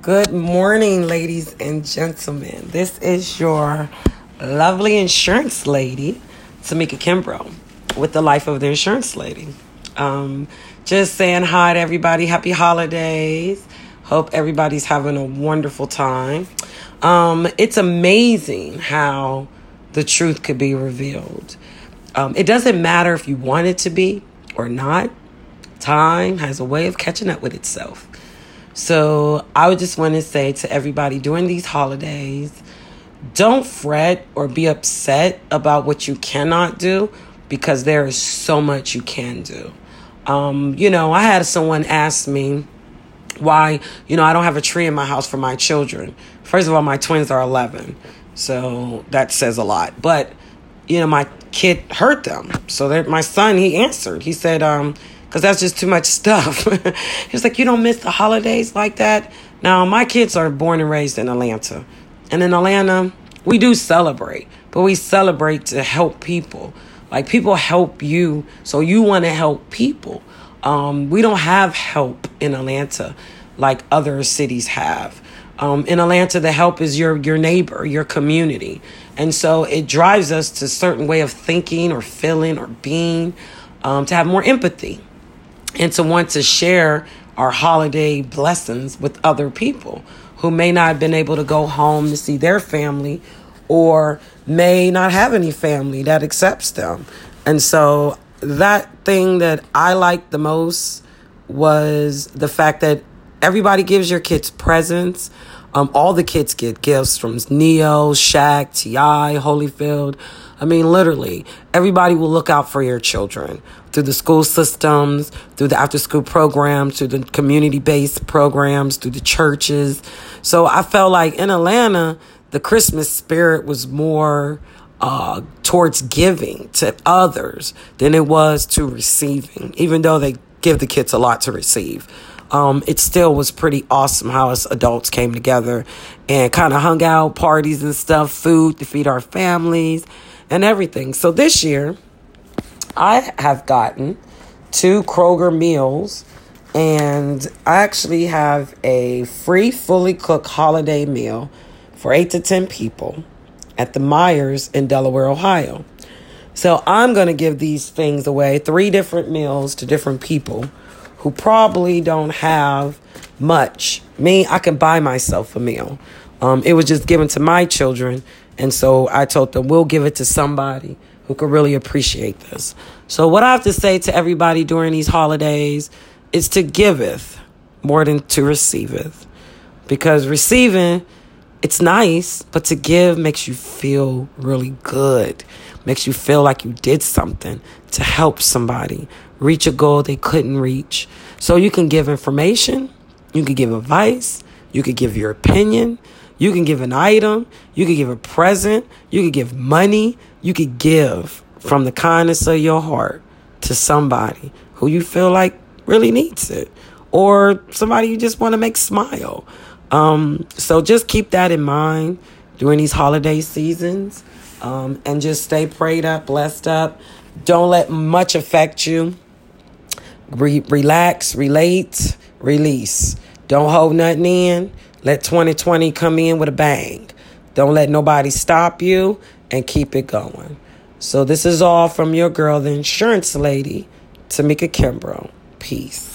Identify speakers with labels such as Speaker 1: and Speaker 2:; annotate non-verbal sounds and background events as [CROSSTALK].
Speaker 1: Good morning, ladies and gentlemen. This is your lovely insurance lady, Tamika Kimbrough, with the life of the insurance lady. Um, just saying hi to everybody. Happy holidays. Hope everybody's having a wonderful time. Um, it's amazing how the truth could be revealed. Um, it doesn't matter if you want it to be or not. Time has a way of catching up with itself. So I would just want to say to everybody during these holidays, don't fret or be upset about what you cannot do because there is so much you can do. Um, you know, I had someone ask me why, you know, I don't have a tree in my house for my children. First of all, my twins are 11, so that says a lot. But, you know, my kid hurt them. So my son, he answered. He said, um, because that's just too much stuff. [LAUGHS] He's like, you don't miss the holidays like that. Now, my kids are born and raised in Atlanta. And in Atlanta, we do celebrate, but we celebrate to help people. Like people help you, so you want to help people. Um, we don't have help in Atlanta like other cities have. Um, in Atlanta, the help is your your neighbor, your community, and so it drives us to a certain way of thinking or feeling or being, um, to have more empathy and to want to share our holiday blessings with other people who may not have been able to go home to see their family or may not have any family that accepts them. And so that thing that I liked the most was the fact that everybody gives your kids presents. Um, all the kids get gifts from Ne-Yo, Shaq, T.I., Holyfield. I mean, literally, everybody will look out for your children through the school systems, through the after school programs, through the community based programs, through the churches. So I felt like in Atlanta, the Christmas spirit was more uh, towards giving to others than it was to receiving, even though they give the kids a lot to receive. Um, it still was pretty awesome how us adults came together and kind of hung out, parties and stuff, food to feed our families and everything. So this year, I have gotten two Kroger meals, and I actually have a free, fully cooked holiday meal for eight to 10 people at the Meijers in Delaware, Ohio. So I'm going to give these things away, three different meals to different people who probably don't have much. Me, I can buy myself a meal. Um, it was just given to my children, and so I told them we'll give it to somebody who could really appreciate this. So, what I have to say to everybody during these holidays is to giveth more than to receiveth. Because receiving, it's nice, but to give makes you feel really good, makes you feel like you did something to help somebody reach a goal they couldn't reach. So, you can give information, you can give advice, you can give your opinion. You can give an item, you could give a present, you could give money, you could give from the kindness of your heart to somebody who you feel like really needs it or somebody you just want to make smile. Um, so just keep that in mind during these holiday seasons um, and just stay prayed up, blessed up. Don't let much affect you. Re- relax, relate, release. Don't hold nothing in. Let 2020 come in with a bang. Don't let nobody stop you and keep it going. So, this is all from your girl, the insurance lady, Tamika Kimbrough. Peace.